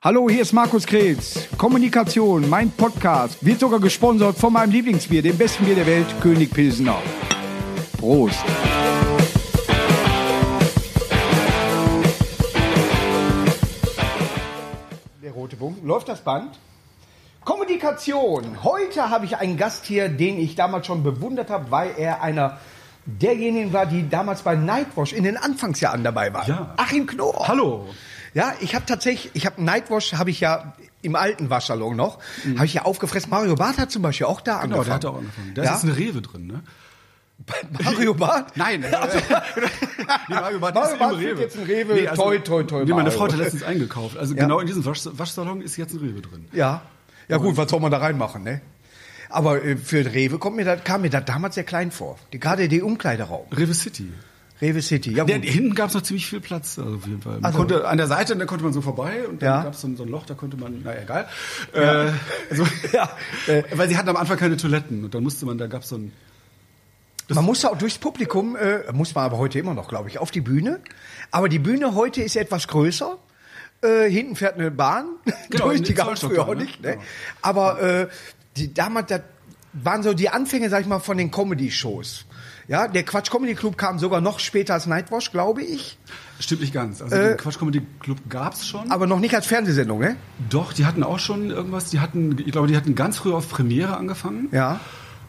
Hallo, hier ist Markus Krebs. Kommunikation, mein Podcast, wird sogar gesponsert von meinem Lieblingsbier, dem besten Bier der Welt, König Pilsener. Prost. Der rote Punkt. Läuft das Band? Kommunikation. Heute habe ich einen Gast hier, den ich damals schon bewundert habe, weil er einer derjenigen war, die damals bei Nightwash in den Anfangsjahren dabei war. Ja. Achim Knorr. Hallo. Ja, ich habe tatsächlich, ich habe Nightwash, habe ich ja im alten Waschsalon noch, habe ich ja aufgefressen. Mario Barth hat zum Beispiel auch da Mhm. Genau, angefangen. der hat auch angefangen. Da Ja? ist eine Rewe drin, ne? Mario Barth? Nein, nee, Mario Barth Mario ist Barth Rewe. jetzt ein Rewe. Toi, toi, toi, Nee, meine. Frau hat letztens eingekauft. Also Ja. genau in diesem Wasch Waschsalon ist jetzt ein Rewe drin. Ja. Ja gut, was soll man da reinmachen, ne? Aber äh, für Rewe kommt mir das, kam mir das damals sehr klein vor. Die, gerade der Umkleideraum. Rewe City. Rewe City. Ja, Der, gut. hinten gab es noch ziemlich viel Platz, also auf jeden Fall. Man Also- konnte, an der Seite, da konnte man so vorbei und dann Ja. gab es so, ein- so ein Loch, da konnte man, naja, egal. Äh, also, Ja. äh, weil sie hatten am Anfang keine Toiletten und dann musste man, da gab es so ein, man musste auch durchs Publikum, äh, muss man aber heute immer noch, glaube ich, auf die Bühne. Aber die Bühne heute ist etwas größer. Äh, hinten fährt eine Bahn Genau, durch, die gab es früher auch ne? nicht. Ne? Genau. Aber äh, die, damals, das waren so die Anfänge, sag ich mal, von den Comedy-Shows. Ja, der Quatsch Comedy Club kam sogar noch später als Nightwash, glaube ich. stimmt nicht ganz. Also Äh, den Quatsch Comedy Club gab es schon. Aber noch nicht als Fernsehsendung, ne? Doch, die hatten auch schon irgendwas. Die hatten, ich glaube, die hatten ganz früh auf Premiere angefangen. Ja.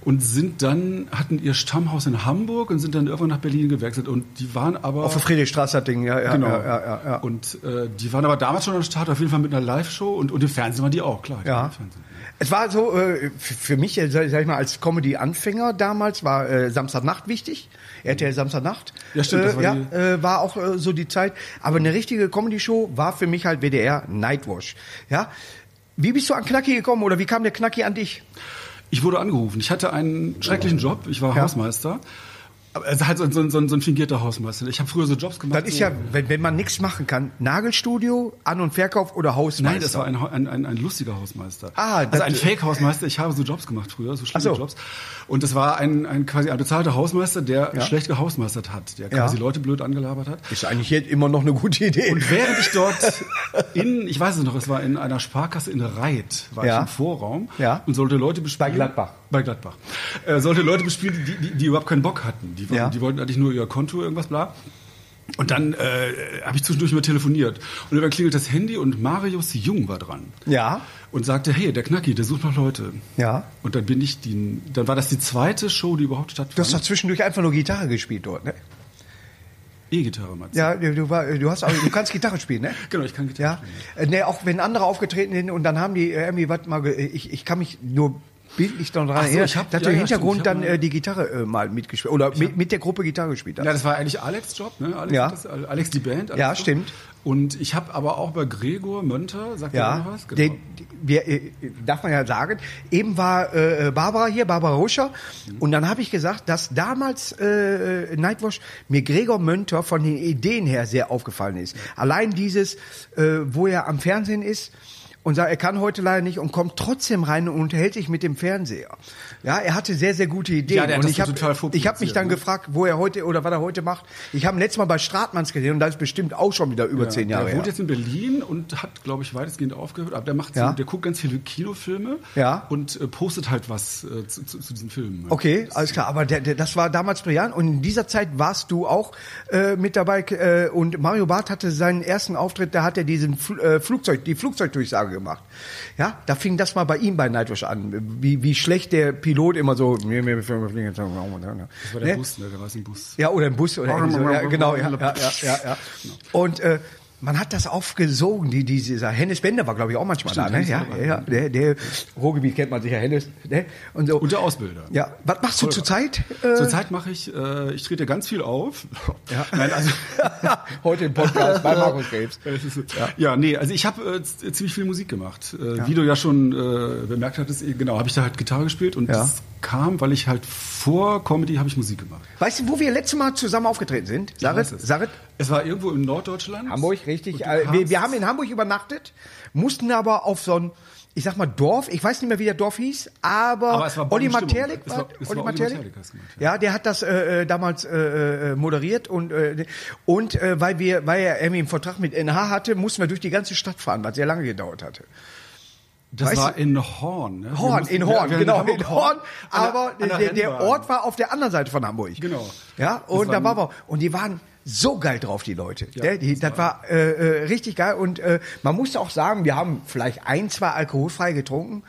Und sind dann, hatten ihr Stammhaus in Hamburg und sind dann irgendwann nach Berlin gewechselt. Und die waren aber. Auf der Friedrichstraße das Ding, ja, ja, genau. ja, ja, ja, ja. Und äh, die waren aber damals schon am Start, auf jeden Fall mit einer Live-Show. Und, und im Fernsehen waren die auch, klar. die waren Ja. im Fernsehen. Es war so, äh, für mich, äh, sag ich mal, als Comedy-Anfänger damals war äh, Samstagnacht wichtig. RTL Samstagnacht. Ja, stimmt, das war ja, äh, war auch äh, so die Zeit. Aber eine richtige Comedy-Show war für mich halt WDR Nightwash. Ja. Wie bist du an Knacki gekommen oder wie kam der Knacki an dich? Ich wurde angerufen. Ich hatte einen schrecklichen Job. Ich war Ja. Hausmeister. Aber Also halt so, so, so, so ein fingierter Hausmeister. Ich habe früher so Jobs gemacht. Das ist ja, wenn, wenn man nichts machen kann, Nagelstudio, An- und Verkauf oder Hausmeister. Nein, das war ein, ein, ein, ein lustiger Hausmeister. Ah, das- also ein Fake-Hausmeister. Ich habe so Jobs gemacht früher, so schlimme so. Jobs. Und das war ein, ein quasi ein bezahlter Hausmeister, der Ja. schlecht gehausmeistert hat, der Ja. quasi Leute blöd angelabert hat. Ist eigentlich jetzt immer noch eine gute Idee. Und während ich dort in, ich weiß es noch, es war in einer Sparkasse in Reit, war Ja. ich im Vorraum Ja. und sollte Leute bespielen. Bei Gladbach. Bei Gladbach. Äh, sollte Leute bespielen, die, die, die überhaupt keinen Bock hatten. Die, wollten- Ja. die wollten eigentlich nur ihr Konto, irgendwas, bla. Und dann äh, habe ich zwischendurch mal telefoniert. Und irgendwann klingelt das Handy und Marius Jung war dran. Ja. Und sagte, hey, der Knacki, der sucht noch Leute. Ja. Und dann bin ich die, dann war das die zweite Show, die überhaupt Du hast stattfand. doch zwischendurch einfach nur Gitarre gespielt dort, ne? E-Gitarre, Matze. Ja, du, du, hast auch, du kannst Gitarre spielen, ne? Genau, ich kann Gitarre Ja, spielen. äh, ne, auch wenn andere aufgetreten sind und dann haben die äh, irgendwie was mal, ich, ich kann mich nur bildlich daran Ach so, ich hab- dass ja, Hintergrund stimmt, dann äh, die Gitarre äh, mal mitgespielt oder mit, mit der Gruppe Gitarre gespielt hast. Ja, das war eigentlich Alex' Job, ne? Alex, Ja. hat das, Alex die Band. Alex Ja, Job. stimmt. Und ich habe aber auch bei Gregor Mönter, sagt er Ja, noch was? Genau. der, äh, darf man ja sagen, eben war äh, Barbara hier, Barbara Ruscher, Mhm. und dann habe ich gesagt, dass damals äh, Nightwash mir Gregor Mönter von den Ideen her sehr aufgefallen ist. Allein dieses, äh, wo er am Fernsehen ist und sagt, er kann heute leider nicht und kommt trotzdem rein und unterhält sich mit dem Fernseher. Ja, er hatte sehr, sehr gute Ideen. Ja, der hat und ich habe hab mich dann ne? gefragt, wo er heute oder was er heute macht. Ich habe letztes Mal bei Stratmanns gesehen und das ist bestimmt auch schon wieder über Ja, zehn Jahre her. wohnt jetzt in Berlin und hat, glaube ich, weitestgehend aufgehört. Aber der macht Ja. so, der guckt ganz viele Kinofilme Ja. und äh, postet halt was äh, zu, zu, zu diesen Filmen. Okay, alles klar. Aber der, der, das war damals brillant. Und in dieser Zeit warst du auch äh, mit dabei. Äh, und Mario Barth hatte seinen ersten Auftritt, da hat er diesen Fl äh, Flugzeug, die Flugzeugdurchsage gemacht. Ja, da fing das mal bei ihm bei Nightwish an. Wie, wie schlecht der Pilot immer so. Nee, nee, wir fliegen jetzt- Das war der Bus, ne? Der war im Bus. Ja, oder im Bus oder so. Ja, genau, ja, ja, ja, ja, ja. Und äh, man hat das aufgesogen, die, dieser Hennes Bender war, glaube ich, auch manchmal Stimmt, da, ne? Ja, ja, der, der Ruhrgebiet kennt man sicher, Hennes, ne? Und so. Und der Ausbilder. Ja, was machst du zurzeit? Äh, Zurzeit mache ich, äh, ich trete ganz viel auf. Ja. Nein, also Heute im Podcast bei Markus Krebs. So. Ja. nee, also ich habe äh, ziemlich viel Musik gemacht. Äh, Wie du ja schon äh, bemerkt hattest, eh, genau, habe ich da halt Gitarre gespielt und Ja. das kam, weil ich halt vor Comedy habe ich Musik gemacht. Weißt du, wo wir letztes Mal zusammen aufgetreten sind? Sarit? es. Sarit? Es war irgendwo in Norddeutschland. Hamburg, richtig. Äh, Wir, wir haben in Hamburg übernachtet, mussten aber auf so ein, ich sag mal Dorf, ich weiß nicht mehr, wie der Dorf hieß, aber, Aber es war Olli. Materlik war, es war Olli Materlik? Ja. der hat das äh, äh, damals äh, äh, moderiert und äh, und äh, weil wir, weil er irgendwie einen Vertrag mit NH hatte, mussten wir durch die ganze Stadt fahren, was sehr lange gedauert hatte. Das Weißt war du- in Horn. Ne? Horn, mussten- in Horn, wir genau, in Horn, aber der der. Ort war auf der anderen Seite von Hamburg. Genau. Ja, und da waren wir, und die waren so geil drauf, die Leute. Ja, Ja, die, das war äh, äh, richtig geil und äh, man muss auch sagen, wir haben vielleicht ein, zwei alkoholfrei getrunken.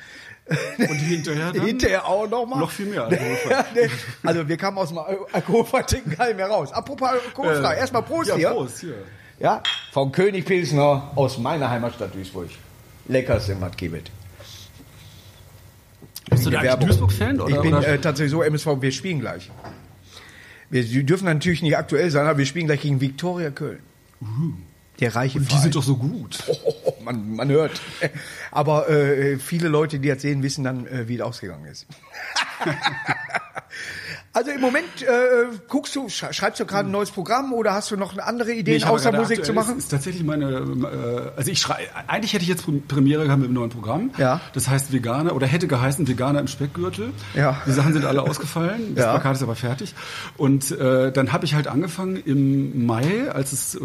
Und hinterher dann? Hinterher auch noch mal. Noch viel mehr alkoholfrei. Ne, also wir kamen aus dem Al- alkoholfrei trinken gar nicht mehr raus. Apropos alkoholfrei, erstmal Prost ja, hier. Prost, hier. Ja, vom König Pilsner aus meiner Heimatstadt Duisburg. Leckeres im Matkibet. Bist du da. Duisburg-Fan? oder- Ich bin äh, tatsächlich so MSV, wir spielen gleich. Wir dürfen natürlich nicht aktuell sein, aber wir spielen gleich gegen Viktoria Köln. Der reiche Uh. Die Verein. sind doch so gut. Oh, man, man hört. Aber äh, viele Leute, die das sehen, wissen dann, äh, wie es ausgegangen ist. also im Moment äh, guckst du, sch schreibst du gerade ein neues Programm oder hast du noch andere Ideen, ich habe außer Musik zu machen? Ist, ist tatsächlich meine, äh, also ich schrei, eigentlich hätte ich jetzt Premiere gehabt mit einem neuen Programm. Ja. Das heißt Veganer oder hätte geheißen Veganer im Speckgürtel. Ja. Die Sachen sind alle ausgefallen. Das Ja. Plakat ist aber fertig. Und äh, dann habe ich halt angefangen im Mai, als es, äh,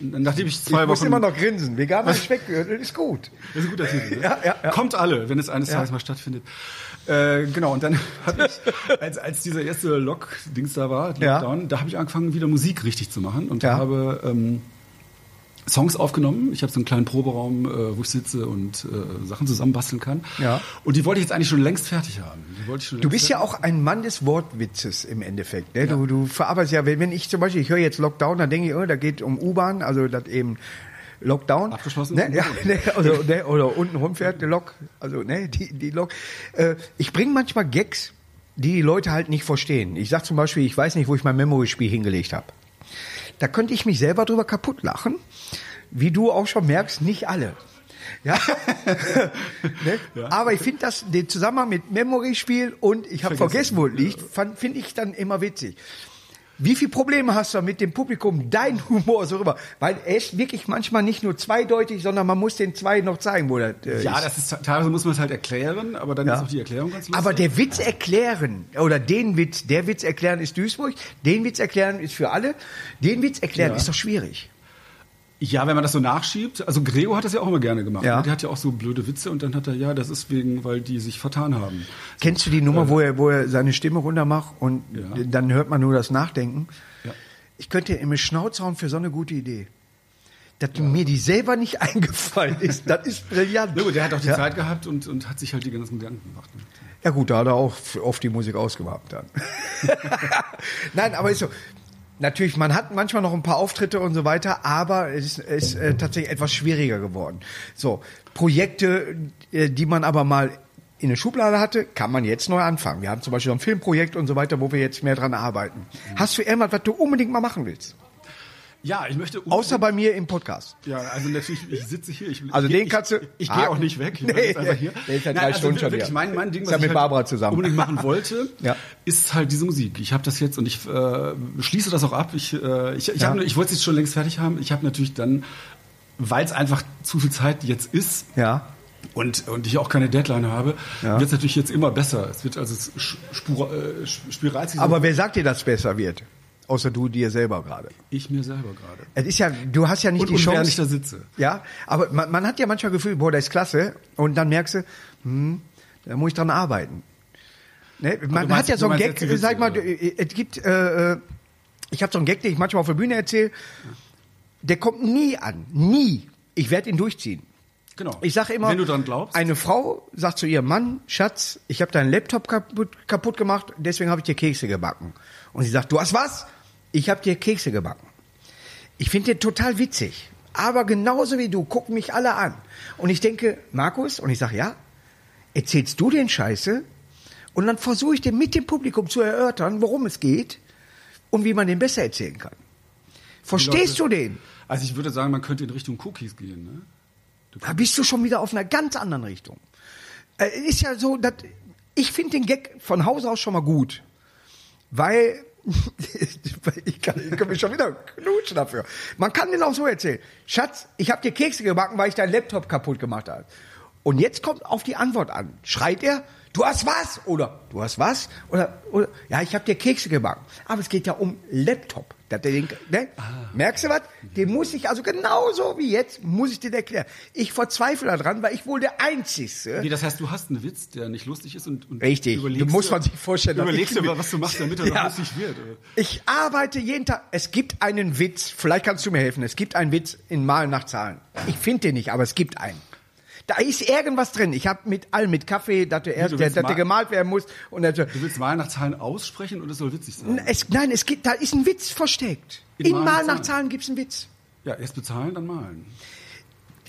nachdem ich zwei ich muss Wochen immer noch grinsen. Veganer Speckgürtel ist gut. Das ist ein guter Titel. Ne? Ja, ja, ja. Kommt alle, wenn es eines Tages mal stattfindet. Äh, genau, und dann habe ich, als, als dieser erste Lock-Dings da war, Ja. Lockdown, da habe ich angefangen, wieder Musik richtig zu machen und Ja. habe ähm, Songs aufgenommen. Ich habe so einen kleinen Proberaum, äh, wo ich sitze und äh, Sachen zusammenbasteln kann. Ja. Und die wollte ich jetzt eigentlich schon längst fertig haben. Schon Du längst bist ja auch ein Mann des Wortwitzes im Endeffekt. Ne? Du, du verarbeitest ja, wenn wenn ich zum Beispiel, ich höre jetzt Lockdown, dann denke ich, oh, da geht um U-Bahn, also das eben Lockdown. Abgeschlossen Ne? Ja, ne? Also, ne? Oder unten rumfährt die Lok, also ne, die, die Lok. Äh, ich bringe manchmal Gags, die die Leute halt nicht verstehen. Ich sag zum Beispiel, ich weiß nicht, wo ich mein Memory-Spiel hingelegt habe. Da könnte ich mich selber drüber kaputt lachen. Wie du auch schon merkst, nicht alle. Ja. ne? Aber ich finde das, den Zusammenhang mit Memory-Spiel und ich habe Vergessen. vergessen, wo es liegt, finde ich dann immer witzig. Wie viele Probleme hast du mit dem Publikum, dein Humor so rüber? Weil er ist wirklich manchmal nicht nur zweideutig, sondern man muss den zwei noch zeigen, wo das äh, Ja, ist. das ist teilweise muss man es halt erklären, aber dann Ja. ist auch die Erklärung ganz lustig. Aber der Witz erklären, oder den Witz, der Witz erklären ist Duisburg, den Witz erklären ist für alle, den Witz erklären Ja. ist doch schwierig. Ja, wenn man das so nachschiebt. Also Gregor hat das ja auch immer gerne gemacht. Ja. ne? Der hat ja auch so blöde Witze und dann hat er, ja, das ist wegen, weil die sich vertan haben. Kennst du die Nummer, wo er, wo er seine Stimme runter macht und Ja. dann hört man nur das Nachdenken? Ja. Ich könnte im Schnauz hauen für so eine gute Idee. Dass mir die selber nicht eingefallen ist, das ist brillant. Gut, der hat auch die ja. Zeit gehabt und, und hat sich halt die ganzen Gedanken gemacht. ne? Ja gut, da hat er auch oft die Musik ausgemacht dann. Nein, aber ist so. Natürlich, man hat manchmal noch ein paar Auftritte und so weiter, aber es ist, ist äh, tatsächlich etwas schwieriger geworden. So, Projekte, äh, die man aber mal in der Schublade hatte, kann man jetzt neu anfangen. Wir haben zum Beispiel so ein Filmprojekt und so weiter, wo wir jetzt mehr dran arbeiten. Hast du irgendwas, was du unbedingt mal machen willst? Ja, ich möchte. Außer bei mir im Podcast. Ja, also natürlich, ich sitze hier. Ich, Also ich, den ich, kannst du Ich, ich gehe auch nicht weg. Ich Nee, einfach hier. der ist ja Nein, drei also Stunden schon wirklich hier. mein, mein Ding, Ist was ja ich mit halt Barbara zusammen. unbedingt machen wollte, Ja. ist halt diese Musik. Ich habe das jetzt und ich äh, schließe das auch ab. Ich, äh, ich, ich, Ja. hab, ich wollte es jetzt schon längst fertig haben. Ich habe natürlich dann, weil es einfach zu viel Zeit jetzt ist, Ja. und, und ich auch keine Deadline habe, Ja. wird es natürlich jetzt immer besser. Es wird also spur, äh, so- Aber wer sagt dir, dass es besser wird? Außer du dir selber gerade. ich mir selber gerade. Es ist ja, du hast ja nicht Und, die und Chance. während ich da sitze. Ja, aber man, man hat ja manchmal Gefühl, boah, das ist klasse. Und dann merkst du, hm, da muss ich dran arbeiten. Ne? Man meinst- hat ja so einen Gag, Witze, sag mal, oder? äh, es gibt, äh, äh, ich habe so einen Gag, den ich manchmal auf der Bühne erzähle, der kommt nie an. Nie. Ich werde ihn durchziehen. Genau. Ich sage immer, Wenn du dran glaubst. eine Frau sagt zu ihrem Mann, Schatz, ich habe deinen Laptop kaputt, kaputt gemacht, deswegen habe ich dir Kekse gebacken. Und sie sagt, du hast was? Ich habe dir Kekse gebacken. Ich finde den total witzig. Aber genauso wie du, gucken mich alle an. Und ich denke, Markus, und ich sage, ja, erzählst du den Scheiße? Und dann versuche ich dir mit dem Publikum zu erörtern, worum es geht und wie man den besser erzählen kann. Verstehst du den? Also ich würde sagen, man könnte in Richtung Cookies gehen. Ne? Da bist du schon wieder auf einer ganz anderen Richtung. Äh, ist ja so, dass ich finde den Gag von Haus aus schon mal gut, weil ich kann, ich kann mich schon wieder knutschen dafür. Man kann den auch so erzählen. Schatz, ich habe dir Kekse gebacken, weil ich deinen Laptop kaputt gemacht habe. Und jetzt kommt auf die Antwort an. Schreit er, du hast was? Oder du hast was? Oder, oder ja, ich habe dir Kekse gebacken. Aber es geht ja um Laptop. Dass der den, ne? Merkst du was? Den muss ich, also genauso wie jetzt, muss ich den erklären. Ich verzweifle daran, weil ich wohl der Einzige. Wie, das heißt, du hast einen Witz, der nicht lustig ist und, und Richtig. Du musst dir- man sich vorstellen, Überlegst dir, was du machst, damit er Ja. lustig wird. Ich arbeite jeden Tag. Es gibt einen Witz. Vielleicht kannst du mir helfen. Es gibt einen Witz in Malen nach Zahlen. Ich finde den nicht, aber es gibt einen. Da ist irgendwas drin. Ich habe mit allem, mit Kaffee, dass der, erst, der, dass der mal- gemalt werden muss. Und dass, Du willst mal nach Zahlen aussprechen und es soll witzig sein. es, nein, es gibt, da ist ein Witz versteckt. In In, Malen Malen nach nach Zahlen. Zahlen gibt's einen Witz. Ja, erst bezahlen, dann malen.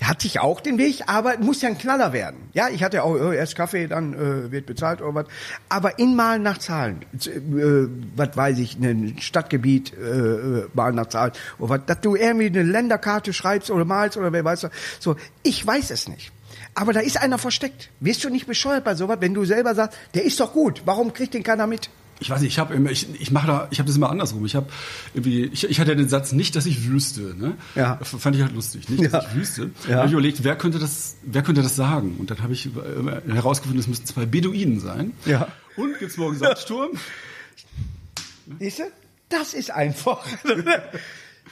Hatte ich auch den Weg, aber muss ja ein Knaller werden. Ja, ich hatte auch äh, erst Kaffee, dann äh, wird bezahlt oder was. Aber in Malen nach Zahlen, äh, was weiß ich, ein Stadtgebiet äh, äh, Malen nach Zahlen oder was, dass du irgendwie eine Länderkarte schreibst oder malst oder wer weiß was. So, ich weiß es nicht. Aber da ist einer versteckt. Wirst du nicht bescheuert bei sowas, wenn du selber sagst, der ist doch gut, warum kriegt den keiner mit? Ich weiß nicht, ich habe ich, ich mache da, ich habe das immer andersrum. Ich habe irgendwie, ich, ich hatte den Satz nicht, dass ich wüsste. Ne? Ja. Fand ich halt lustig, nicht, dass Ja. ich wüsste. Ja. Hab ich überlegt, wer könnte das, wer könnte das sagen? Und dann habe ich herausgefunden, es müssten zwei Beduinen sein. Ja. Und gibt's morgen Sandsturm? Siehst du? Das ist einfach.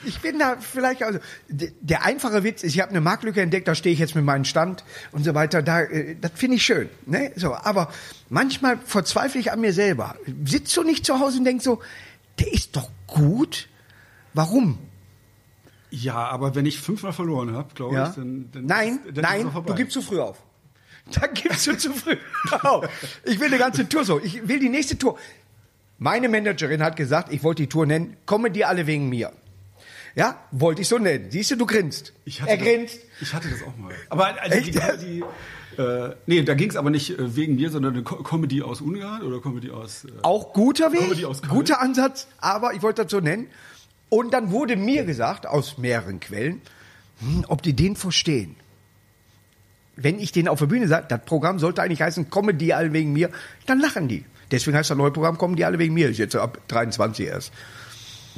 Ich bin da vielleicht, also der einfache Witz ist, ich habe eine Marktlücke entdeckt, da stehe ich jetzt mit meinem Stand und so weiter. Da, äh, das finde ich schön. Ne? So, aber manchmal verzweifle ich an mir selber. Sitzt du nicht zu Hause und denkst so, der ist doch gut. Warum? Ja, aber wenn ich fünfmal verloren habe, glaube Ja? ich, dann, dann nein, ist, dann ist nein, vorbei. du gibst zu früh auf. Dann gibst du zu früh auf. Ich will eine ganze Tour so. Ich will die nächste Tour. Meine Managerin hat gesagt, ich wollte die Tour nennen, kommen die alle wegen mir. Ja, wollte ich so nennen. Siehst du, du grinst. Ich hatte er das- grinst. Ich hatte das auch mal. Aber also Echt? die, die, äh, nee, da ging es aber nicht äh, wegen mir, sondern eine Co Comedy aus Ungarn oder Comedy aus. Äh, Auch guter Comedy Weg, aus Köln. guter Ansatz, aber ich wollte das so nennen. Und dann wurde mir gesagt, aus mehreren Quellen, hm, ob die den verstehen. Wenn ich denen auf der Bühne sage, das Programm sollte eigentlich heißen, kommen die alle wegen mir, dann lachen die. Deswegen heißt das neue Programm, kommen die alle wegen mir. Ist jetzt ab 23 erst.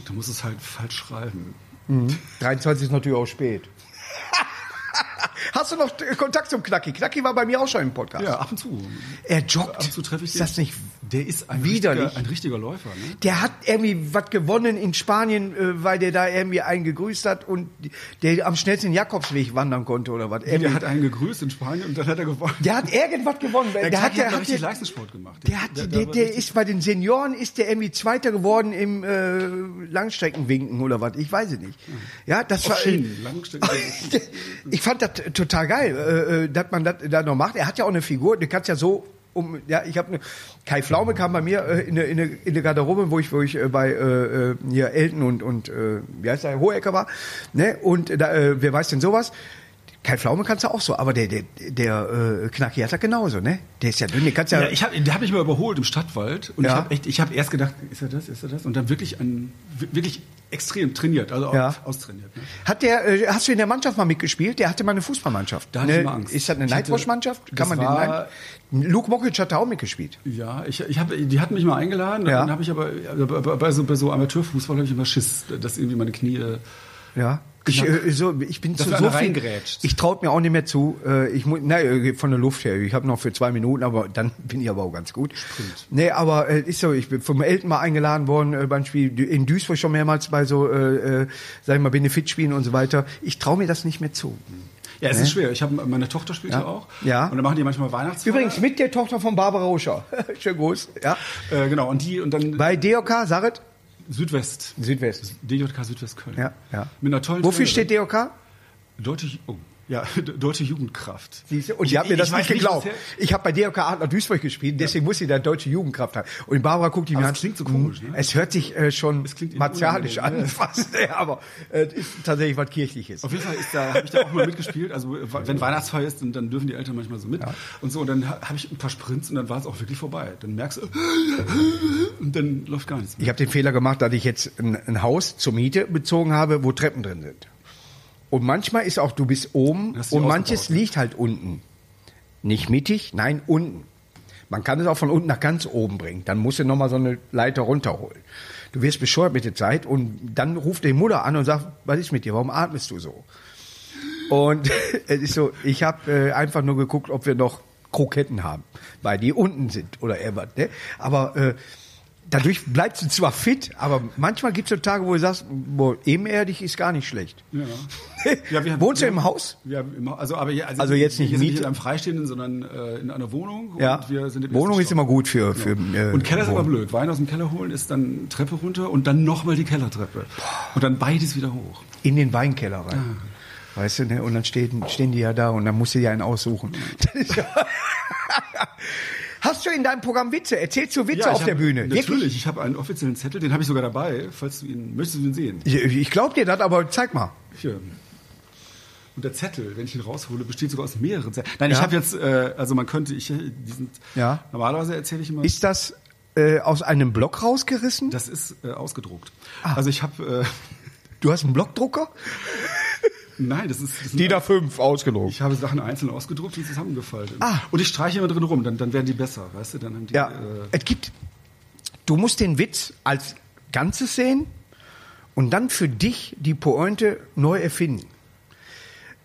du musst es halt falsch schreiben. 23 ist natürlich auch spät. Hast du noch Kontakt zum Knacki? Knacki war bei mir auch schon im Podcast. Ja, ab und zu. Er joggt. Ab und zu treffe ich ist das nicht Der ist ein widerlich? richtiger, ein richtiger Läufer. Ne? Der hat irgendwie was gewonnen in Spanien, äh, weil der da irgendwie einen gegrüßt hat und der am schnellsten Jakobsweg wandern konnte oder was. Der Irgendwie- hat einen gegrüßt in Spanien und dann hat er gewonnen. der hat irgendwas gewonnen. Der, Der, hat, der, hat hat, richtig der, Leistungssport gemacht. der, hat, der, der richtig- ist bei den Senioren ist der irgendwie Zweiter geworden im äh, Langstreckenwinken oder was. Ich weiß es nicht. Ja, das Auf war. Schienen, Langstrecken. ich fand das total geil, äh, äh, dass man das da noch macht. Er hat ja auch eine Figur, du kannst ja so um, ja, ich habe eine, Kai Pflaume kam bei mir äh, in der in in der Garderobe, wo ich wo ich äh, bei äh, äh, hier Elton und und äh, wie heißt der Hohecker war, ne? Und da, äh, wer weiß denn sowas? Kai Pflaume kannst du auch so, aber der der der äh, Knacki hat das genauso, ne? Der ist ja dünn, den kannst ja, Ja, ich hab, der hat mich mal überholt im Stadtwald und Ja. ich habe echt, ich habe erst gedacht, ist er das, ist er das und dann wirklich ein, wirklich extrem trainiert, also Ja. austrainiert. Ne? Hat der, äh, hast du in der Mannschaft mal mitgespielt? Der hatte mal eine Fußballmannschaft. Da hatte ne? ich immer Angst. Ist das eine Ich Nightwatch-Mannschaft? Kann man war- den nein? Luke Mockridge hat da auch mitgespielt. Ja, ich, ich hab, die hatten mich mal eingeladen, Ja. dann habe ich aber bei, so, bei so Amateurfußball habe ich immer Schiss, dass irgendwie meine Knie. Ja. Ich, äh, so, ich bin Dass zu so viel. Ich traue mir auch nicht mehr zu. Äh, ich muss, na, äh, von der Luft her. Ich habe noch für zwei Minuten, aber dann bin ich aber auch ganz gut. Sprint. Nee, aber äh, ist so. Ich bin vom Elton mal eingeladen worden äh, beim Spiel in Duisburg schon mehrmals bei so, äh, äh, sag ich mal, Benefitspielen und so weiter. Ich traue mir das nicht mehr zu. Ja, es ist schwer. Ich habe meine Tochter spielt ja. auch. Ja. Und dann machen die manchmal Weihnachtsfeier. Übrigens mit der Tochter von Barbara Ruscher. Schön groß. Ja. Äh, genau. Und die und dann Bei DOK, Saret? Südwest. Südwest. DJK Südwest Köln. Ja, ja. Mit einer tollen. Wofür Trainerin. steht DOK? Deutsche, oh, ja, Deutsche Jugendkraft. Siehste? Und Ich- die hat mir das ich nicht geglaubt. der- ich habe bei DRK Adler Duisburg gespielt, deswegen muss sie da deutsche Jugendkraft haben. Und Barbara guckt die mir an. es klingt so komisch, ne? Es hört sich äh, schon Es klingt martialisch an, unangenehm, fast, ja, aber äh, es ist tatsächlich was Kirchliches. Auf jeden Fall ist da, habe ich da auch mal mitgespielt. Also wenn Weihnachtsfeier ist, dann, dann dürfen die Eltern manchmal so mit. Und so, und dann habe ich ein paar Sprints und dann war es auch wirklich vorbei. Dann merkst du, und dann läuft gar nichts mehr. Ich habe den Fehler gemacht, dass ich jetzt ein, ein Haus zur Miete bezogen habe, wo Treppen drin sind. Und manchmal ist auch, du bist oben und manches liegt halt unten. Nicht mittig, nein, unten. Man kann es auch von unten nach ganz oben bringen. Dann musst du nochmal so eine Leiter runterholen. du wirst bescheuert mit der Zeit und dann ruft die Mutter an und sagt, was ist mit dir, warum atmest du so? Und es ist so, ich habe äh, einfach nur geguckt, ob wir noch Kroketten haben, weil die unten sind oder irgendwas. Ne? Aber äh, dadurch bleibst du zwar fit, aber manchmal gibt es so Tage, wo du sagst, boah, ebenerdig ist gar nicht schlecht. Ja. Ja, wir Wohnst du wir im haben- Haus? Im, also, aber hier, Also jetzt nicht nicht in einem Freistehenden, sondern äh, in einer Wohnung. Ja. Und wir sind im Wohnung ist immer gut für, für äh, Und Keller ist aber blöd. Wein aus dem Keller holen ist dann Treppe runter und dann nochmal die Kellertreppe. Und dann beides wieder hoch. in den Weinkeller rein. Weißt du, ne? Und dann stehen, stehen die ja da und dann musst du dir einen aussuchen. Das ist ja Hast du in deinem Programm Witze? Erzählst du Witze ich auf hab- der Bühne? Natürlich, ich habe einen offiziellen Zettel, den habe ich sogar dabei, falls du ihn, möchtest du ihn sehen? Ich, ich glaube dir das, aber zeig mal. Hier. Und der Zettel, wenn ich ihn raushole, besteht sogar aus mehreren Zetteln. Nein, Ja. ich habe jetzt, äh, also man könnte, ich, die sind, Ja. normalerweise erzähle ich immer, Ist das äh, aus einem Block rausgerissen? das ist äh, ausgedruckt. Ah. Also ich habe, äh, Du hast einen Blockdrucker? nein, das ist, das DIN A5 ausgedruckt. Ich habe Sachen einzeln ausgedruckt und zusammengefaltet. Ah. Und ich streiche immer drin rum, dann, dann werden die besser, weißt du? Dann haben die, Ja, äh, es gibt, du musst den Witz als Ganzes sehen und dann für dich die Pointe neu erfinden.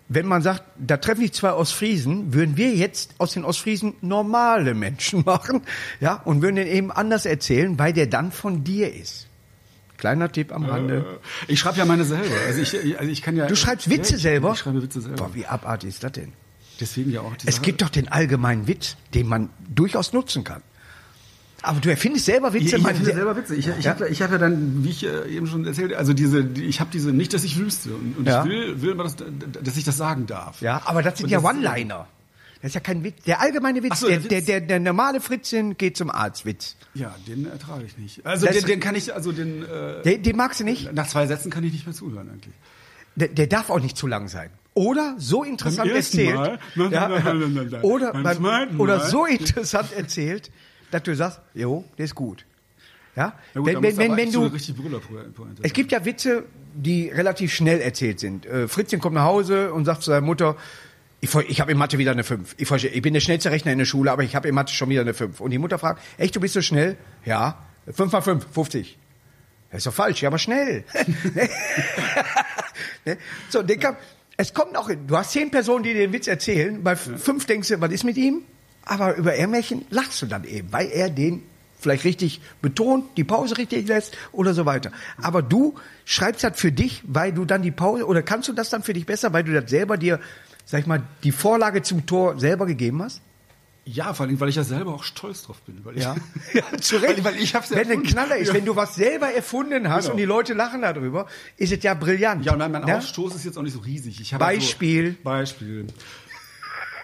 Wenn man sagt, da treffen sich zwei Ostfriesen, würden wir jetzt aus den Ostfriesen normale Menschen machen, ja, und würden den eben anders erzählen, weil der dann von dir ist. Kleiner Tipp am Rande. äh, ich schreibe ja meine selber. Also ich, also ich kann ja. Du schreibst Witze ja, ich, selber? Ich schreibe Witze selber. Boah, wie abartig ist das denn? Deswegen ja auch Es gibt doch den allgemeinen Witz, den man durchaus nutzen kann. Aber du erfindest selber Ich, Witze. ich man- finde selber Witze. Ich, ich, Ja. habe ich hab ja dann, wie ich äh, eben schon erzählt, also diese, die, ich habe diese, nicht, dass ich wüsste. Und, und Ja. ich will, will immer, dass, dass ich das sagen darf. Ja, aber das sind Und ja One-Liner. Das ist ja kein Witz. Der allgemeine Witz, so, der, der der, Witz. der, der normale Fritzchen geht zum Arztwitz. Ja, den ertrage ich nicht. Also den, den kann ich, also den, äh, Den, den magst du nicht. nach zwei Sätzen kann ich nicht mehr zuhören eigentlich. Der, der darf auch nicht zu lang sein. Oder so interessant erzählt. Mal? Nein, Ja, nein, nein, nein, nein, nein. Oder, Beim beim, oder so interessant erzählt, dass du sagst, jo, der ist gut. Ja? Na gut, wenn wenn, wenn, wenn du, Es gibt ja Witze, die relativ schnell erzählt sind. Äh, Fritzchen kommt nach Hause und sagt zu seiner Mutter, ich, ich habe in Mathe wieder eine 5. Ich, ich bin der schnellste Rechner in der Schule, aber ich habe in Mathe schon wieder eine 5. Und die Mutter fragt, echt, du bist so schnell? Ja. 5 mal 5, 50. Das ist doch falsch, ja, aber schnell. ne? So, den es kommt hin. du hast zehn Personen, die dir den Witz erzählen, bei f- fünf denkst du, was ist mit ihm? Aber über Ärmärchen lachst du dann eben, weil er den vielleicht richtig betont, die Pause richtig lässt oder so weiter. Aber du schreibst das für dich, weil du dann die Pause, oder kannst du das dann für dich besser, weil du das selber dir, sag ich mal, die Vorlage zum Tor selber gegeben hast? Ja, vor allem, weil ich ja selber auch stolz drauf bin. Weil ich, Ja, ja zu Recht. Weil, weil ich hab's wenn ein. Knaller ist, Ja. wenn du was selber erfunden hast Genau. und die Leute lachen darüber, ist es ja brillant. Ja, und mein, mein Ja? Ausstoß ist jetzt auch nicht so riesig. Ich habe Beispiel. Also, Beispiel.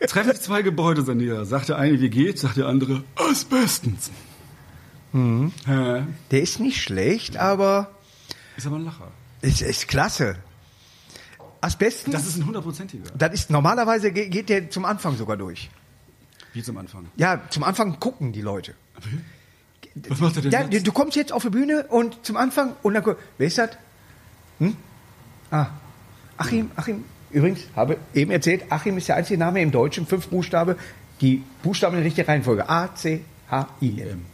Treffen sich zwei Gebäudesanierer. Sagt der eine, wie geht's? Sagt der andere, asbestens. Mhm. Hä? Der ist nicht schlecht, aber Ist aber ein Lacher. es ist klasse. Asbesten, Das das, ist ein hundertprozentiger. ist normalerweise ge- geht der zum Anfang sogar durch. Wie zum Anfang. Ja, zum Anfang gucken die Leute. Was macht er denn Ja, jetzt? du kommst jetzt auf die Bühne und zum Anfang und dann wer ist das? Hm? Ah, Achim, Achim. Übrigens, habe eben erzählt, Achim ist der einzige Name im Deutschen, fünf Buchstabe, die Buchstaben in der richtigen Reihenfolge. A, C, H, I, M.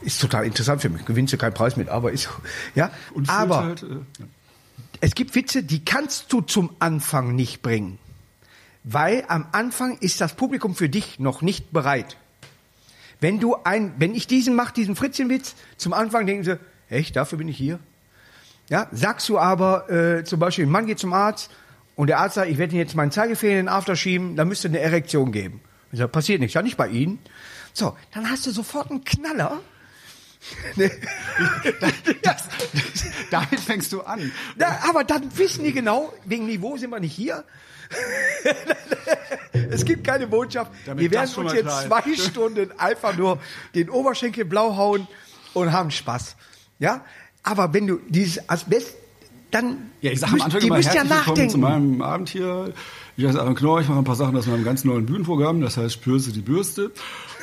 Ist total interessant für mich. Gewinnst du keinen Preis mit, aber ist so. Ja, Und aber halt, äh, ja. Es gibt Witze, die kannst du zum Anfang nicht bringen. Weil am Anfang ist das Publikum für dich noch nicht bereit. Wenn du ein, wenn ich diesen mache, diesen Fritzchenwitz, zum Anfang denken sie, echt, dafür bin ich hier. Ja, sagst du aber äh, zum Beispiel, ein Mann geht zum Arzt und der Arzt sagt, ich werde Ihnen jetzt meinen Zeigefinger in den After schieben, da müsste eine Erektion geben. Ich sage, passiert nichts, ja nicht bei Ihnen. So, dann hast du sofort einen Knaller. das, damit fängst du an. Ja, aber dann wissen die genau, wegen Niveau sind wir nicht hier. es gibt keine Botschaft. Damit wir werden das uns jetzt zwei Stunden einfach nur den Oberschenkel blau hauen und haben Spaß. Ja? Aber wenn du dieses Asbest, dann Ja, ich sag am Anfang die müsst ja willkommen zu nachdenken. meinem Abend hier. Ich heiße Aaron Knorr, ich mache ein paar Sachen aus meinem ganz neuen Bühnenprogramm, das heißt Spürse die Bürste.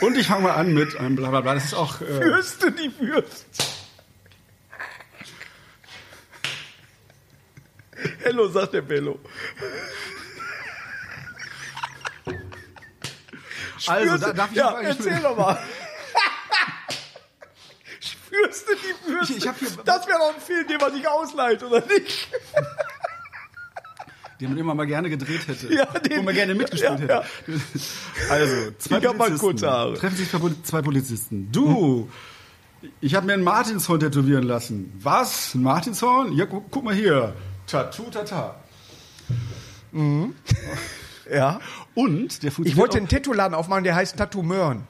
Und ich fange mal an mit einem Blablabla, das ist auch... Äh, Fürste die Fürst. Hello, sagt der Bello. also, da, darf ich ja, eigentlich erzähl doch mal. Spürst sind die Würste. Ich- ich hab hier- das wäre doch ein Film, den man sich ausleiht, oder nicht? Den man immer mal gerne gedreht hätte. Ja, den- wo man gerne mitgespielt ja, hätte. Also, zwei Ich mal Polizisten. kurze Haare. Treffen sich zwei Poli- zwei Polizisten. Du, ich habe mir ein Martinshorn tätowieren lassen. Was? Ein Martinshorn? Ja, gu guck mal hier. Tattoo, tata. Ja. Und der Ich funktioniert wollte auch einen Tattoo-Laden aufmachen, der heißt Tattoo Möhren.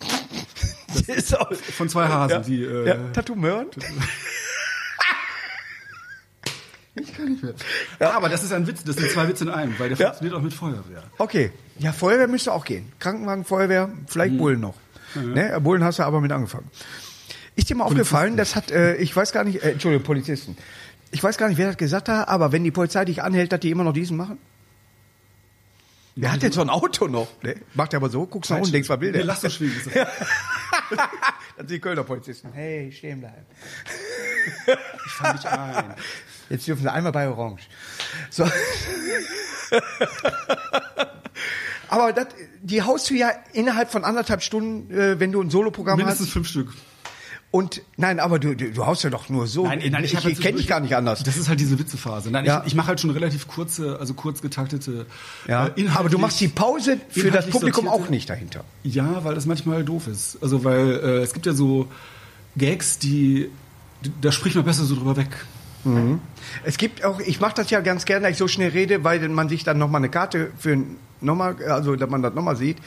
Von zwei Hasen, ja, die... Äh, ja, Tattoo Möhren? Ich kann nicht mehr. Ja, aber das ist ein Witz, das sind zwei Witze in einem, weil der Ja. funktioniert auch mit Feuerwehr. Okay. Ja, Feuerwehr müsste auch gehen. Krankenwagen, Feuerwehr, vielleicht Mhm. Bullen noch. Ne? Bullen hast du aber mit angefangen. Ist dir mal aufgefallen, das hat, äh, ich weiß gar nicht, äh, Entschuldigung, Polizisten. Ich weiß gar nicht, wer das gesagt hat, aber wenn die Polizei dich anhält, dass die immer noch diesen machen? Wer hat denn so ein Auto noch? Ne? Macht er aber so, guckst nach unten, denkst, was will der? Nee, lass ist das- Das sind die Kölner Polizisten. Hey, stehen bleiben. Ich fang dich ein. Jetzt dürfen sie einmal bei Orange. So. Aber das, die haust du ja innerhalb von anderthalb Stunden, äh, wenn du ein Soloprogramm Mindestens hast. fünf Stück. Und nein, aber du, du, du haust ja doch nur so. hab ich halt ich kenne dich gar nicht anders. Das ist halt diese Witzephase. Nein, Ja. ich, ich mache halt schon relativ kurze, also kurz getaktete. Ja. äh, aber du machst die Pause für das Publikum sortierte- auch nicht dahinter. Ja, weil das manchmal doof ist. Also weil äh, es gibt ja so Gags, die, da spricht man besser so drüber weg. Es gibt auch, ich mache das ja ganz gerne, dass ich so schnell rede, weil man sich dann nochmal eine Karte für nochmal, also dass man das nochmal sieht.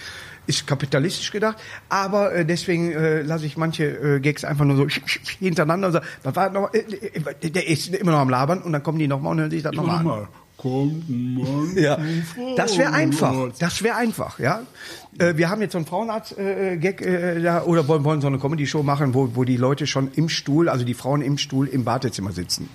Ist kapitalistisch gedacht, aber äh, deswegen äh, lasse ich manche äh, Gags einfach nur so hintereinander und sage, was war noch, äh, äh, der ist immer noch am Labern und dann kommen die nochmal und hören sich das nochmal an. Nochmal. Kommt Ja, das wäre einfach. Das wäre einfach, ja. Äh, wir haben jetzt so einen Frauenarzt-Gag äh, da oder wollen, wollen so eine Comedy-Show machen, wo, wo die Leute schon im Stuhl, also die Frauen im Stuhl im Badezimmer sitzen.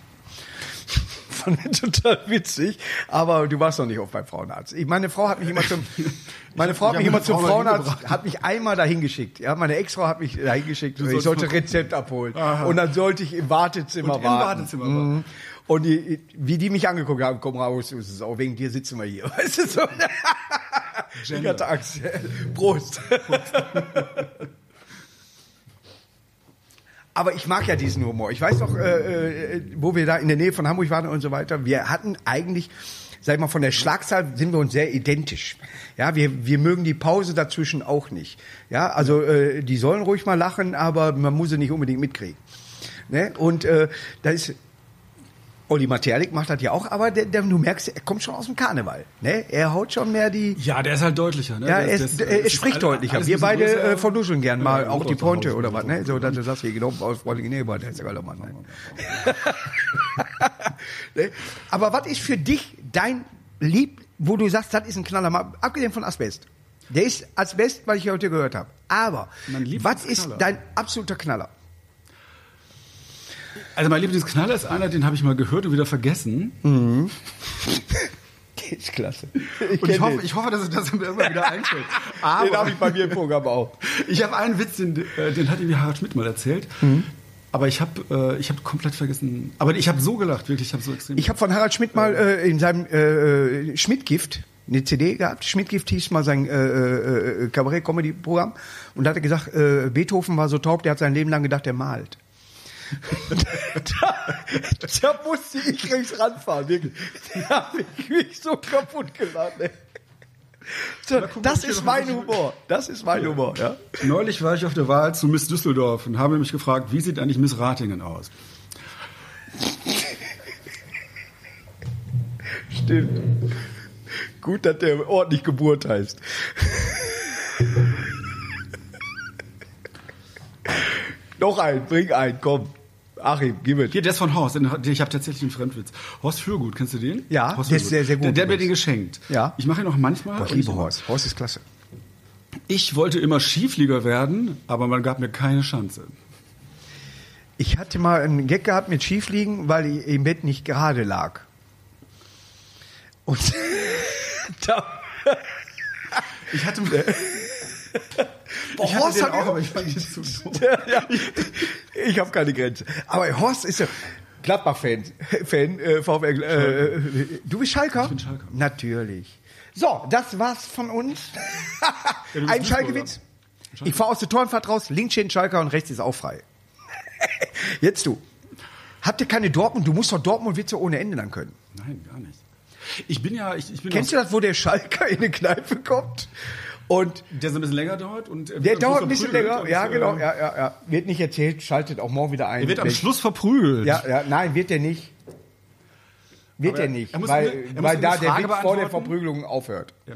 Fand ich total witzig, aber du warst noch nicht oft beim Frauenarzt. Ich, meine Frau hat mich immer zum, meine Frau hat Ich mich immer zum Frau Frauenarzt, hat mich einmal dahin geschickt. Ja, meine Ex-Frau hat mich dahin geschickt. Ich sollte Rezept abholen. Aha. Und dann sollte ich im Wartezimmer Und im warten. Badezimmer Mhm. warten. Und die, wie die mich angeguckt haben, komm raus, es ist auch wegen dir sitzen wir hier. Weißt du so? Ich hatte Angst. Prost. Aber ich mag ja diesen Humor. Ich weiß noch, äh, äh, wo wir da in der Nähe von Hamburg waren und so weiter. Wir hatten eigentlich, sag ich mal, von der Schlagzahl sind wir uns sehr identisch. Ja, wir, wir mögen die Pause dazwischen auch nicht. Ja, also äh, die sollen ruhig mal lachen, aber man muss sie nicht unbedingt mitkriegen. Ne? Und äh, da ist Olli Materik macht das ja auch, aber der, der, du merkst, er kommt schon aus dem Karneval. Ne? Er haut schon mehr die. Ja, der ist halt deutlicher. Ne? Ja, er, ist, der er, spricht alles- deutlicher. Wir beide äh, verduscheln gern mal Ja, auch die Pointe oder was, ne? So, dass du sagst, hier genau aus Freundlichen Nebel, der ist ja Mann. Ne? Aber was ist für dich dein Lieb, wo du sagst, das ist ein Knaller, mal abgesehen von Asbest? Der ist Asbest, was ich heute gehört habe. Aber was ist dein absoluter Knaller? Also mein Lieblingsknaller ist einer, den habe ich mal gehört und wieder vergessen. Der ist klasse. Und ich hoffe, ich hoffe, dass, er mir immer wieder einfällt. Aber den habe ich bei mir im Programm auch. Ich habe einen Witz, den, äh, den hat mir Harald Schmidt mal erzählt. Mhm. Aber ich habe äh, ich hab komplett vergessen. Aber ich habe so gelacht, wirklich. Ich habe so extrem. Ich habe von Harald Schmidt mal äh, in seinem äh, äh, Schmidtgift eine CD gehabt. Schmidtgift hieß mal sein äh, äh, Kabarett-Comedy-Programm. Und da hat er gesagt, äh, Beethoven war so taub, der hat sein Leben lang gedacht, er malt. da, da musste ich rechts ranfahren, wirklich. Da habe ich mich so kaputt gelacht. ey. So, das ist mein Humor. Das ist mein Humor, ja. Neulich war ich auf der Wahl zu Miss Düsseldorf und habe mich gefragt, wie sieht eigentlich Miss Ratingen aus? Stimmt. Gut, dass der ordentlich Geburt heißt. Noch ein, bring einen, komm. Achim, gib es. Hier, der ist von Horst. Ich habe tatsächlich einen Fremdwitz. Horst Fürgut, kennst du den? Ja, Horst der ist sehr, sehr gut Der, der mir den geschenkt. Ja. Ich mache ihn auch manchmal. Boah, ich liebe Horst. Horst ist klasse. Ich wollte immer Skiflieger werden, aber man gab mir keine Chance. Ich hatte mal einen Gag gehabt mit Schiefliegen, weil ich im Bett nicht gerade lag. Und da, Ich hatte, Boah, ich Horst den hat auch, aber ich fand ihn zu doof. ja, ich habe keine Grenze. Aber Horst ist ja Gladbach-Fan. Fan, äh, VfL, äh, du bist Schalker? Ich bin Schalker. Natürlich. So, das war's von uns. Ja, Ein Schalke-Witz. Ich fahre aus der Tornfahrt raus, links steht ein Schalker und rechts ist auch frei. Jetzt du. Habt ihr keine Dortmund? Du musst doch Dortmund-Witze ohne Ende dann können. Nein, gar nicht. Ich bin ja, ich, ich bin Kennst du das, wo der Schalker in eine Kneipe kommt? Und der so ein bisschen länger dauert und er wird der dauert ein bisschen länger. Ja, äh, genau. Ja, ja, ja. Wird nicht erzählt, schaltet auch morgen wieder ein. Er wird am Schluss verprügelt. Ja, ja, nein, wird er nicht. Wird Aber er nicht, er weil, eine- er weil da der Witz vor der. Verprügelung aufhört. Ja,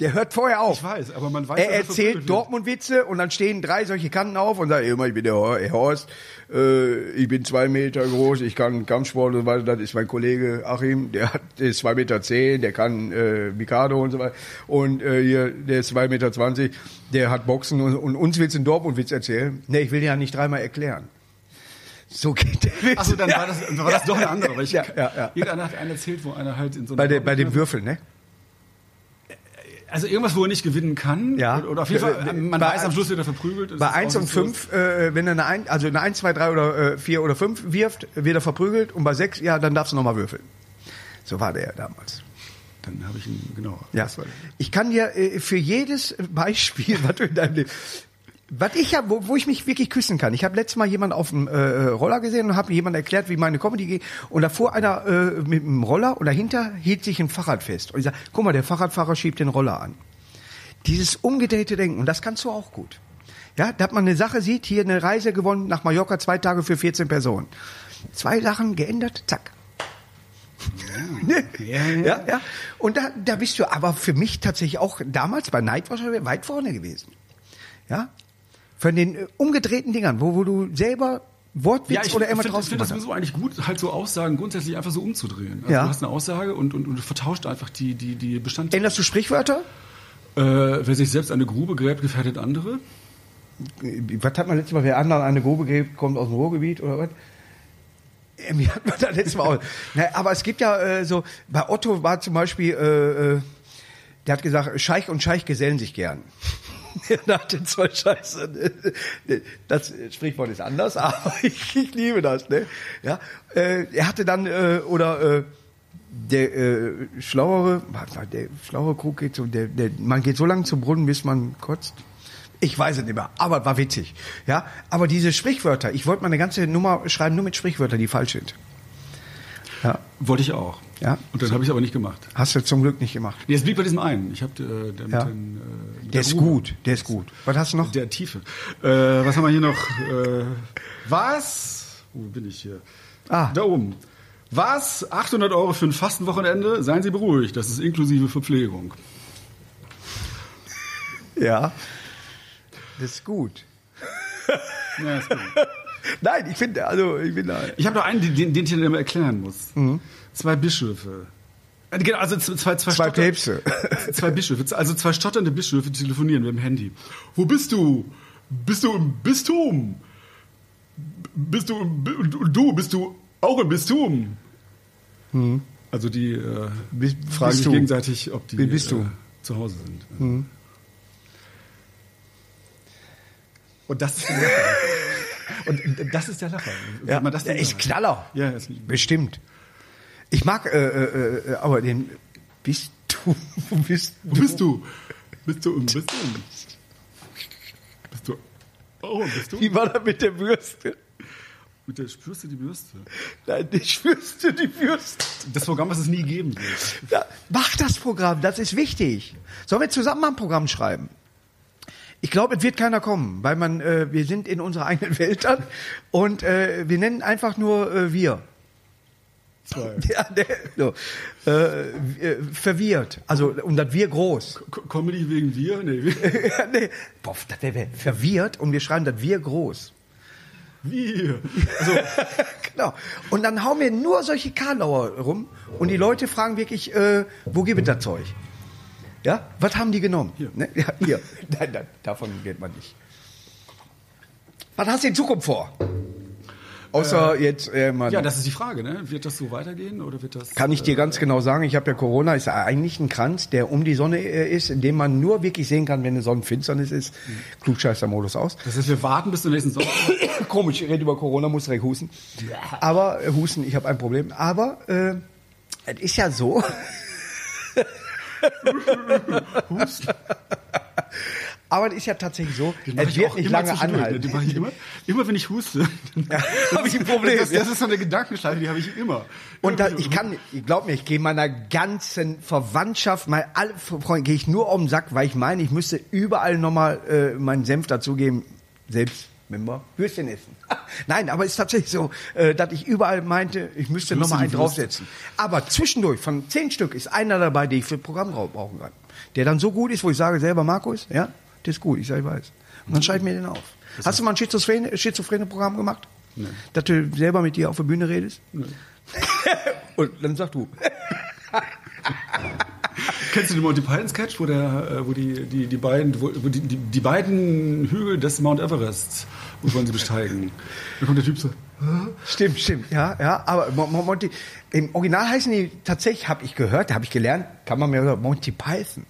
Der hört vorher auf. Ich weiß, aber man weiß, Er dass er erzählt wird. Dortmund-Witze und dann stehen drei solche Kanten auf und sagt, immer, ich bin der Hor- Horst, äh, ich bin zwei Meter groß, ich kann Kampfsport und so weiter, das ist mein Kollege Achim, der, hat, der ist zwei Meter zehn, der kann äh, Mikado und so weiter und äh, hier, der ist zwei Meter zwanzig, der hat Boxen und, und uns willst du einen Dortmund-Witz erzählen? Nee, ich will ja nicht dreimal erklären. So geht der Witz. Achso, dann war das, war das doch eine andere. Ich, Ja, ja, ja. Irgendeiner hat einen erzählt, wo einer halt in so bei, der, bei dem Würfel, ne? Also irgendwas, wo er nicht gewinnen kann. Ja. Oder auf jeden Fall, Bei- man bei- weiß, am Schluss wird er verprügelt. Bei ist 1 und aussichtslos. 5, äh, wenn er eine, ein, also eine 1, 2, 3 oder äh, 4 oder 5 wirft, wird er verprügelt und bei 6, ja, dann darfst du nochmal würfeln. So war der damals. Dann habe ich ihn, genau. Ja. das war der. Ich kann dir äh, für jedes Beispiel, was du in deinem Leben, was ich hab, wo, wo ich mich wirklich küssen kann. Ich habe letztes Mal jemanden auf dem äh, Roller gesehen und habe jemand erklärt, wie meine Comedy geht. Und da fuhr einer äh, mit dem Roller und dahinter hielt sich ein Fahrrad fest. Und ich sage, guck mal, der Fahrradfahrer schiebt den Roller an. Dieses umgedrehte Denken, und das kannst du auch gut. Ja, da hat man eine Sache sieht, hier eine Reise gewonnen nach Mallorca, zwei Tage für 14 Personen. Zwei Sachen geändert, zack. Ja, ja, ja. Und da, da bist du aber für mich tatsächlich auch damals bei Nightwatch weit vorne gewesen. Ja. Von den äh, umgedrehten Dingern, wo, wo du selber Wortwitz Ja, ich oder immer finde draus find das gemacht hast. sowieso eigentlich gut, halt so Aussagen grundsätzlich einfach so umzudrehen. Also Ja. Du hast eine Aussage und, und, und vertauscht einfach die, die, die Bestandteile. Änderst du Sprichwörter? Äh, wer sich selbst eine Grube gräbt, gefährdet andere. Was hat man letztes Mal, wer anderen eine Grube gräbt, kommt aus dem Ruhrgebiet oder was? Äh, Wie hat man da letztes Mal auch. Na, aber es gibt ja äh, so, bei Otto war zum Beispiel, äh, äh, der hat gesagt, Scheich und Scheich gesellen sich gern. Nach den zwei Scheiße. Das Sprichwort ist anders, aber ich, ich liebe das. Ne? Ja, äh, er hatte dann, äh, oder äh, der äh, schlauere, der schlauere Krug geht so, der, der, man geht so lange zum Brunnen, bis man kotzt. Ich weiß es nicht mehr, aber war witzig. Ja, aber diese Sprichwörter, ich wollte mal eine ganze Nummer schreiben, nur mit Sprichwörtern, die falsch sind. Ja, Wollte ich auch. Ja. Und dann habe ich es aber nicht gemacht. hast du zum Glück nicht gemacht. Nee, es blieb bei diesem einen. Ich habe äh, der Ja. den, äh, Der ist gut, der ist gut. Was hast du noch? Der Tiefe. Äh, was haben wir hier noch? Äh, was? Wo bin ich hier? Ah. Da oben. Was? 800 Euro für ein Fastenwochenende? Seien Sie beruhigt, das ist inklusive Verpflegung. Ja, das ist gut. Ja, ist gut. Nein, ich finde, also ich bin da. Ich habe noch einen, den, den, ich dir immer erklären muss. Mhm. Zwei Bischöfe. Äh, Genau, also zwei, zwei, Zwei Päpste. Zwei Bischöfe, also zwei stotternde Bischöfe telefonieren mit dem Handy. Wo bist du? Bist du im Bistum? Bist du du, bist du auch im Bistum? Also die äh, Bist- fragen Mhm. sich gegenseitig, ob die? Mhm. Äh, zu Hause sind. Und das ist Und das ist der Lacher. Ja, man das dann ist. Knaller. Ja, ist Bestimmt. Ich mag äh, äh, äh, aber den bist du wo bist Wo bist du? Bist du im Bistum? Bist du auch im Bistum? Wie war das mit der Bürste? Mit der spürst du die Bürste. Nein, ich spürste die Bürste. Das Programm, was es nie geben wird. Ja, mach das Programm, das ist wichtig. Sollen wir zusammen mal ein Programm schreiben? Ich glaube, es wird keiner kommen, weil man, äh, wir sind in unserer eigenen Welt dann und äh, wir nennen einfach nur äh, wir. Zwei. Ja, der, so. äh, äh, verwirrt. Also, und das wir groß. Co- Comedy wegen wir? Nee. Ja, nee. Boah, das wäre verwirrt und wir schreiben das wir groß. wir. Also, genau. Und dann hauen wir nur solche Karlauer rum und die Leute fragen wirklich, äh, wo gibt es das Zeug? Ja, was haben die genommen? Hier. Ne? Ja, hier. Nein, nein, davon geht man nicht. Was hast du in Zukunft vor? Außer jetzt, äh, man, ja, das ist die Frage, ne? Wird das so weitergehen oder wird das. kann ich dir ganz genau sagen, ich habe ja Corona, ist ja eigentlich ein Kranz, der um die Sonne äh, ist, in dem man nur wirklich sehen kann, wenn eine Sonnenfinsternis ist. Klugscheißer-Modus aus. Das heißt, wir warten bis zum nächsten Sommer. Komisch, ich rede über Corona, muss direkt husten. Aber, äh, husten, ich habe ein Problem. Aber, äh, es ist ja so. Aber es ist ja tatsächlich so, es ich wird auch nicht lange ne? anhalten. Ich immer, immer wenn ich huste. hab ich ein Problem, Das, ja. das ist so eine Gedankenschleife, die habe ich immer. Und da, ich kann, glaub mir, ich gehe meiner ganzen Verwandtschaft, mal alle Freunde, gehe ich nur um den Sack, weil ich meine, ich müsste überall nochmal äh, meinen Senf dazugeben, selbst wenn wir Würstchen essen. Nein, aber es ist tatsächlich so, äh, dass ich überall meinte, ich müsste nochmal einen draufsetzen. Aber zwischendurch, von zehn Stück, ist einer dabei, den ich für Programm brauchen kann. Der dann so gut ist, wo ich sage selber, Markus, ja, das ist gut, ich sage, ich weiß. Und dann schreibe ich mir den auf. Hast du mal ein schizophrene, schizophrene Programm gemacht? Nee. Dass du selber mit dir auf der Bühne redest? Nee. Und dann sag du. Kennst du den Monty Python Sketch, wo der, äh, wo die, die, die beiden, wo, die, die, die beiden Hügel des Mount Everest, wo wollen sie besteigen? Da kommt der Typ so, Stimmt, stimmt, ja, ja. Aber Mo- Mo- Monty, im Original heißen die tatsächlich, habe ich gehört, habe ich gelernt, kann man mir Monty Python.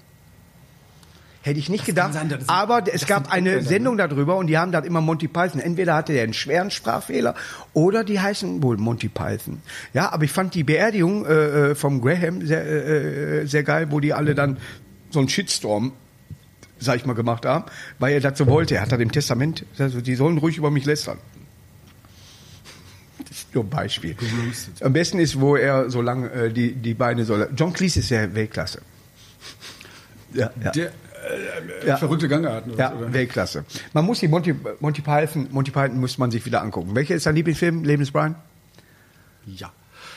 Hätte ich nicht gedacht. sein, das aber das es gab eine Engländer, Sendung darüber und die haben dann immer Monty Python. Entweder hatte der einen schweren Sprachfehler oder die heißen wohl Monty Python. Ja, aber ich fand die Beerdigung äh, äh, vom Graham sehr, äh, äh, sehr geil, wo die alle dann so einen Shitstorm sag ich mal, gemacht haben, weil er das so wollte. Er hat dann im Testament, also die sollen ruhig über mich lästern. Das ist nur ein Beispiel. Am besten ist, wo er so lange äh, die, die Beine soll. John Cleese ist ja Weltklasse. Ja, ja. der äh, Ja. verrückte Gangarten. ja, oder? Weltklasse. Man muss die Monty, Monty Python, Monty Python muss man sich wieder angucken. Welcher ist dein Lieblingsfilm? Lebensbrian? Ja.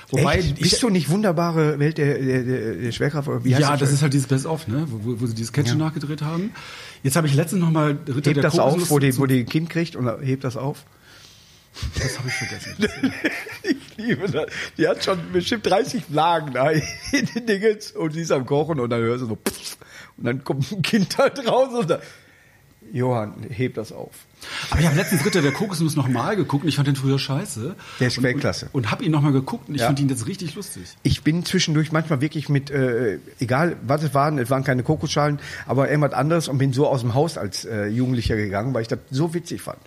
Wobei, Echt? Bist du nicht wunderbare Welt der, der, der, Schwerkraft? Oder wie heißt ja, das Film? ist halt dieses Best-of, ne? wo, wo, wo sie die Sketche nachgedreht haben. Jetzt habe ich letztens noch mal Ritter Hebt das auf, wo die, wo die ein Kind kriegt und hebt das auf? Das habe ich vergessen. Ich liebe das. Die hat schon bestimmt 30 Lagen da in den Dingens und sie ist am Kochen und dann hörst du so pff, und dann kommt ein Kind halt raus und dann, Johann, heb das auf. Aber ich habe letztens Ritter der Kokosnuss noch mal geguckt und ich fand den früher scheiße. Der ist Weltklasse. Und, und habe ihn noch mal geguckt und ich Ja. fand ihn jetzt richtig lustig. Ich bin zwischendurch manchmal wirklich mit, äh, egal was es waren, es waren keine Kokosschalen, aber irgendwas anderes und bin so aus dem Haus als äh, Jugendlicher gegangen, weil ich das so witzig fand.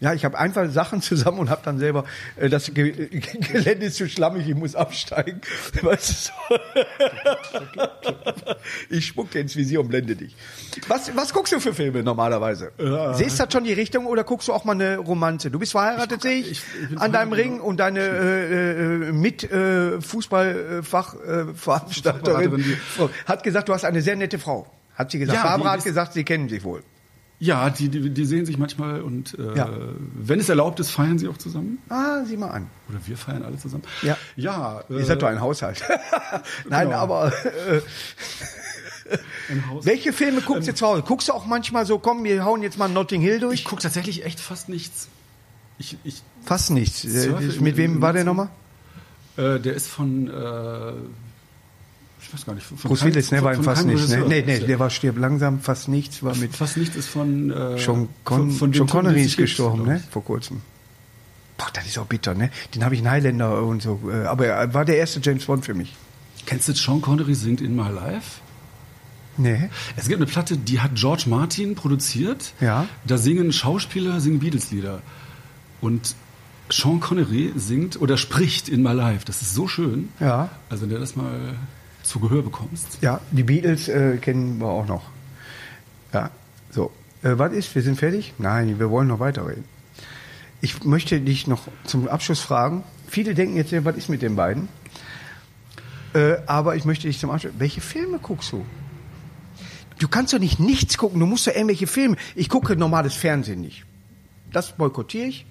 Ja, ich habe einfach Sachen zusammen und habe dann selber, äh, das Ge Gelände ist zu schlammig, ich muss absteigen. Weißt du, ich spucke ins Visier und blende dich. Was, was guckst du für Filme normalerweise? Siehst du das schon die Richtung oder guckst du auch mal eine Romanze? Du bist verheiratet, sehe ich, ich- ich an deinem Ring und deine äh, äh, mit äh, Fußballfachveranstalterin äh, Frau, hat gesagt, du hast eine sehr nette Frau. Hat sie gesagt. Ja, Barbara hat gesagt, sie kennen sich wohl. Ja, die, die, die sehen sich manchmal und äh, Ja. wenn es erlaubt ist, feiern sie auch zusammen. Ah, sieh mal an. Oder wir feiern alle zusammen. Ja. Ja. Ihr seid doch ein Haushalt. Nein, Genau. aber äh, welche Filme guckst du zu Hause? Guckst du auch manchmal so, komm, wir hauen jetzt mal Notting Hill durch? Ich gucke tatsächlich echt fast nichts. Ich, ich, Fast nichts. Äh, Mit wem war der nochmal? äh, der ist von, äh, ich weiß gar nicht, von, Bruce Willis, ne, war ihm fast nichts. Ne? Nee, nee, der war stirb langsam, fast nichts, war mit Fast nichts ist von äh, Sean, Con von, von Typen, Connery ist gestorben, ne? Vor kurzem. Boah, das ist auch bitter, ne? Den habe ich in Highlander und so. äh, Aber er war der erste James Bond für mich. ich. Kennst du Sean Connery singt in My Life? Nee. Es gibt eine Platte, die hat George Martin produziert. Ja. Da singen Schauspieler, singen Beatles-Lieder. Und Sean Connery singt oder spricht in My Life. Das ist so schön. Ja. Also wenn du das mal zu Gehör bekommst. Ja, die Beatles äh, kennen wir auch noch. Ja, so. Äh, was ist? Wir sind fertig? Nein, wir wollen noch weiterreden. Ich möchte dich noch zum Abschluss fragen. Viele denken jetzt, was ist mit den beiden? Äh, aber ich möchte dich zum Abschluss. Welche Filme guckst du? Du kannst doch nicht nichts gucken. Du musst doch irgendwelche Filme. Ich gucke normales Fernsehen nicht. Das boykottiere ich.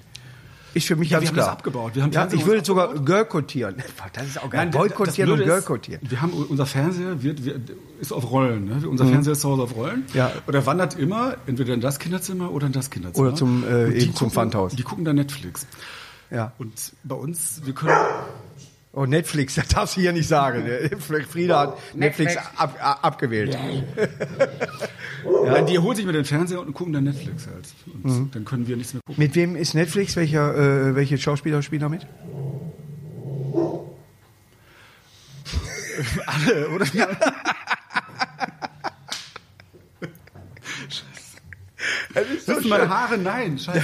Ist für mich Ja, ganz wir haben das klar. abgebaut. Wir haben ja, ich würde sogar girlkotieren. Das ist auch geil. Nein, Boykottieren und girlkotieren. Wir haben unser Fernseher wird, ist auf Rollen. Ne? Unser Fernseher ist zu Hause auf Rollen. Mhm. Ja. Und er wandert immer entweder in das Kinderzimmer oder in das Kinderzimmer. Oder zum, äh, eben zum Pfandhaus. Die gucken dann Netflix. Ja. Und bei uns, wir können. Oh, Netflix, das darfst du hier nicht sagen. Frieda hat Netflix, ab, ab, abgewählt. Nein, die holen sich mit den Fernseher und gucken dann Netflix halt. Mhm. dann können wir nichts mehr gucken. Mit wem ist Netflix? Welcher, äh, welche Schauspieler spielen da mit? Alle, oder? Das sind meine Haare? Nein, scheiße.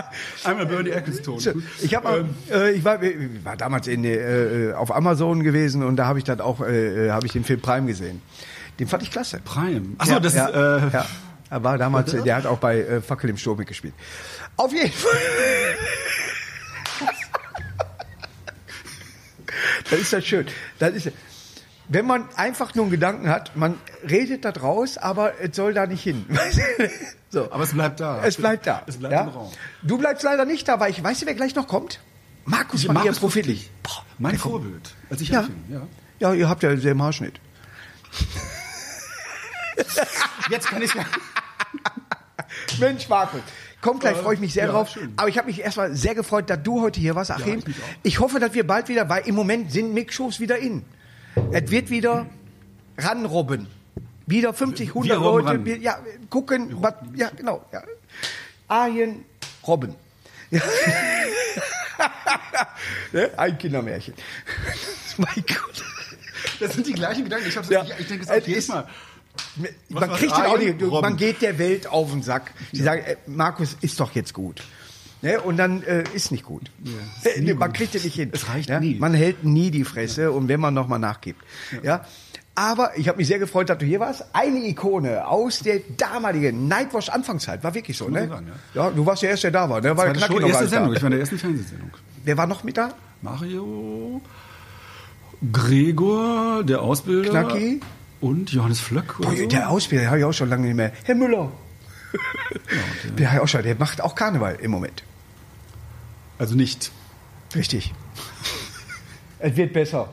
Einmal Bernie Ecclestone. Ich, hab, mal, äh, ich, war, ich war damals in, äh, auf Amazon gewesen und da habe ich dann auch äh, habe ich den Film Prime gesehen. Den fand ich klasse. Prime. Achso, ja, das ja, ist. Äh, ja. Er war damals, der hat auch bei äh, Fackel im Sturm mitgespielt. Auf jeden Fall. das ist ja schön. Das ist, wenn man einfach nur einen Gedanken hat, man redet da draus, aber es soll da nicht hin. so. Aber es bleibt da. Es bleibt da. Es bleibt ja? im Raum. Du bleibst leider nicht da, weil ich weiß, wer gleich noch kommt. Markus Markus Maria Profitlich. Boah, mein Vorbild. Als ich Ja. anfing, ja. Ja, ihr habt ja den Haarschnitt. Jetzt kann ich. Mensch, Markus. Kommt gleich, freue ich mich sehr ja, drauf. schön. Aber ich habe mich erstmal sehr gefreut, dass du heute hier warst, Achim. ich mich auch. ich hoffe, dass wir bald wieder, weil im Moment sind Mixshows wieder in. Es wird wieder ranrobben. Wieder 50, 100 Wir Leute. ran. Ja, gucken, was, ja, genau. Ja. Arjen Robben. Ja. ne? Ein Kindermärchen. mein Gott. Das sind die gleichen Gedanken. Ich, Ja. ich, ich denke es auch jedes ist- Mal. Man kriegt den auch nicht, man geht der Welt auf den Sack. Sie sagen, äh, Markus, ist doch jetzt gut. Ne? Und dann äh, ist nicht gut. ist nie Äh, man kriegt es nicht hin. Es reicht ja? nie. Man hält nie die Fresse und wenn man nochmal nachgibt. Ja. Aber ich habe mich sehr gefreut, dass du hier warst. Eine Ikone aus der damaligen Nightwatch Anfangszeit. War wirklich so, ne? sagen, ja. du warst der Erste, der da war. Ne? War der War Show, gar erste Sendung. da. Ich war in der ersten Fernsehsendung. Wer war noch mit da? Mario, Gregor, der Ausbilder. Knacki? Und Johannes Flöck. Boah, so. Der Ausbilder habe ich auch schon lange nicht mehr. Herr Müller. der, der, auch schon, der macht auch Karneval im Moment. Also nicht. Richtig. es wird besser.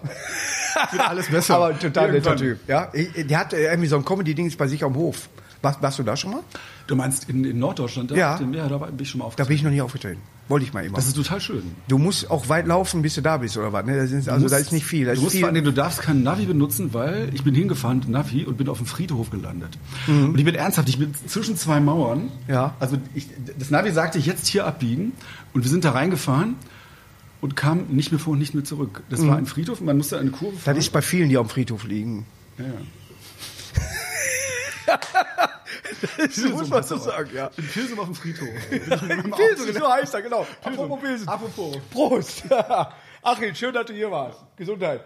Wird alles besser. Aber total netter. Typ. Ja, der hat irgendwie so ein Comedy-Dings bei sich am Hof. Warst, warst du da schon mal? Du meinst in, in Norddeutschland? Da, Ja. Dem, ja, da bin ich schon mal Da aufgetreten. bin ich noch nicht aufgetreten. Wollte ich mal immer. Das ist total schön. du musst auch weit laufen, bis du da bist, oder was? Ne? Das ist, also musst- da ist nicht viel. Da Du, musst viel. vor allem, du darfst kein Navi benutzen, weil ich bin hingefahren Navi und bin auf dem Friedhof gelandet. Und ich bin ernsthaft, ich bin zwischen zwei Mauern. Mhm. Ja. Also ich, das Navi sagte, ich jetzt hier abbiegen und wir sind da reingefahren und kamen nicht mehr vor und nicht mehr zurück. Das war ein Friedhof und man musste eine Kurve Mhm. das fahren. ist bei vielen, die auf dem Friedhof liegen. ja. Das muss man so sagen, ja. In Pilsum auf dem Friedhof. Meinem Pilsen, so heißt er, genau. Apropos Pilsen. Apropos. Prost. Achim, schön, dass du hier warst. Gesundheit.